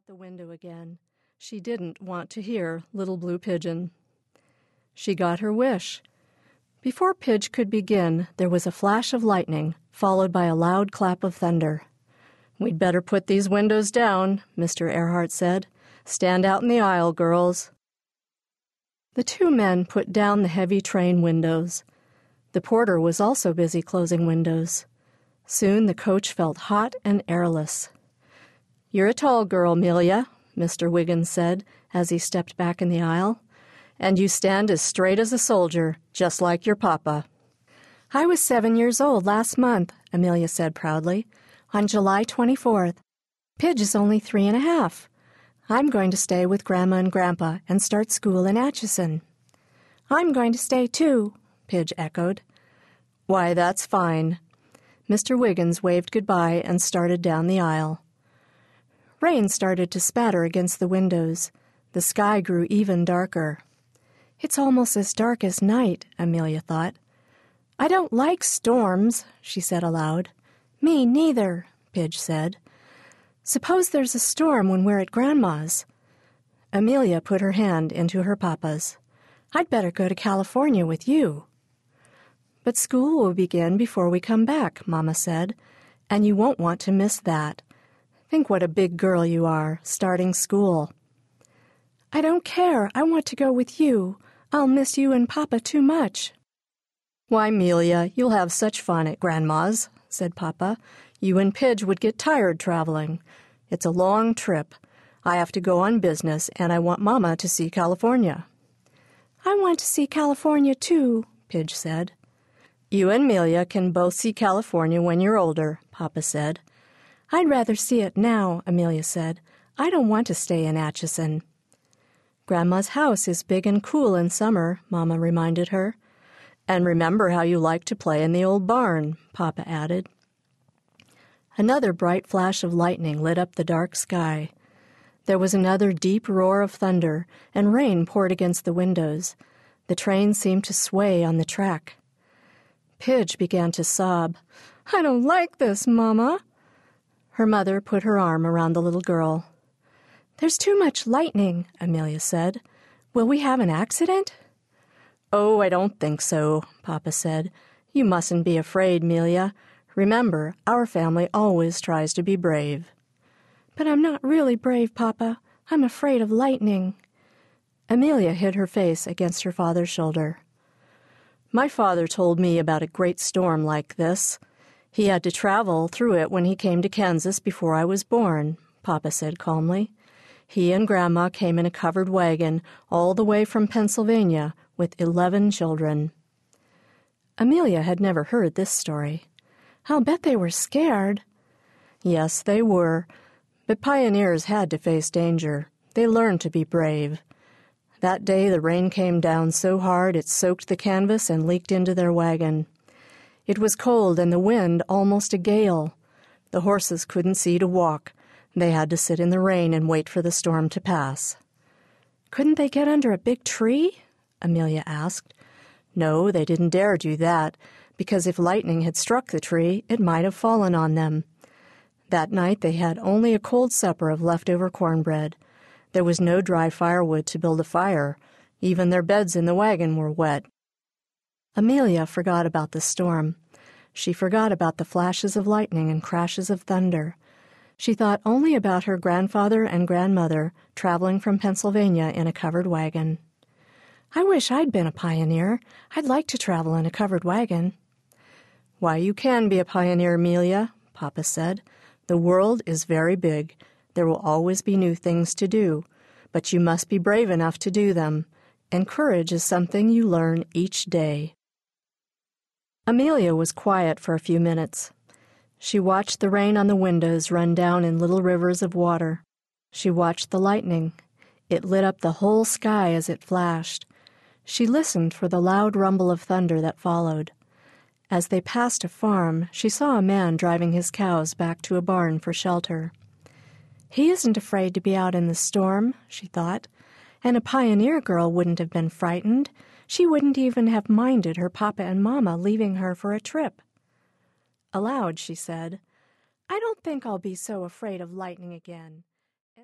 out the window again. She didn't want to hear Little Blue Pigeon. She got her wish. Before Pidge could begin, there was a flash of lightning, followed by a loud clap of thunder. We'd better put these windows down, Mr. Earhart said. Stand out in the aisle, girls. The two men put down the heavy train windows. The porter was also busy closing windows. Soon the coach felt hot and airless. You're a tall girl, Melia, Mr. Wiggins said as he stepped back in the aisle, and you stand as straight as a soldier, just like your papa. I was seven years old last month, Amelia said proudly on July 24th. Pidge is only three and a half. I'm going to stay with Grandma and Grandpa and start school in Atchison. I'm going to stay too, Pidge echoed. Why, that's fine. Mr. Wiggins waved goodbye and started down the aisle. Rain started to spatter against the windows. The sky grew even darker. It's almost as dark as night, Amelia thought. I don't like storms, she said aloud. Me neither, Pidge said. Suppose there's a storm when we're at Grandma's. Amelia put her hand into her papa's. I'd better go to California with you. But school will begin before we come back, Mamma said, and you won't want to miss that. Think what a big girl you are, starting school. I don't care. I want to go with you. I'll miss you and Papa too much. Why, Melia, you'll have such fun at Grandma's, said Papa. You and Pidge would get tired traveling. It's a long trip. I have to go on business, and I want Mama to see California. I want to see California, too, Pidge said. You and Melia can both see California when you're older, Papa said. I'd rather see it now, Amelia said. I don't want to stay in Atchison. Grandma's house is big and cool in summer, Mamma reminded her. And remember how you like to play in the old barn, Papa added. Another bright flash of lightning lit up the dark sky. There was another deep roar of thunder, and rain poured against the windows. The train seemed to sway on the track. Pidge began to sob. I don't like this, Mamma. Her mother put her arm around the little girl. There's too much lightning, Amelia said. Will we have an accident? Oh, I don't think so, Papa said. You mustn't be afraid, Melia. Remember, our family always tries to be brave. But I'm not really brave, Papa. I'm afraid of lightning. Amelia hid her face against her father's shoulder. My father told me about a great storm like this. He had to travel through it when he came to Kansas before I was born, Papa said calmly. He and Grandma came in a covered wagon all the way from Pennsylvania with 11 children. Amelia had never heard this story. I'll bet they were scared. Yes, they were. But pioneers had to face danger. They learned to be brave. That day the rain came down so hard it soaked the canvas and leaked into their wagon. It was cold and the wind almost a gale. The horses couldn't see to walk. They had to sit in the rain and wait for the storm to pass. Couldn't they get under a big tree? Amelia asked. No, they didn't dare do that, because if lightning had struck the tree, it might have fallen on them. That night they had only a cold supper of leftover cornbread. There was no dry firewood to build a fire. Even their beds in the wagon were wet. Amelia forgot about the storm. She forgot about the flashes of lightning and crashes of thunder. She thought only about her grandfather and grandmother traveling from Pennsylvania in a covered wagon. I wish I'd been a pioneer. I'd like to travel in a covered wagon. Why, you can be a pioneer, Amelia, Papa said. The world is very big. There will always be new things to do, but you must be brave enough to do them, and courage is something you learn each day. Amelia was quiet for a few minutes. She watched the rain on the windows run down in little rivers of water. She watched the lightning. It lit up the whole sky as it flashed. She listened for the loud rumble of thunder that followed. As they passed a farm, she saw a man driving his cows back to a barn for shelter. He isn't afraid to be out in the storm, she thought, and a pioneer girl wouldn't have been frightened. She wouldn't even have minded her papa and mamma leaving her for a trip. Aloud, she said, I don't think I'll be so afraid of lightning again.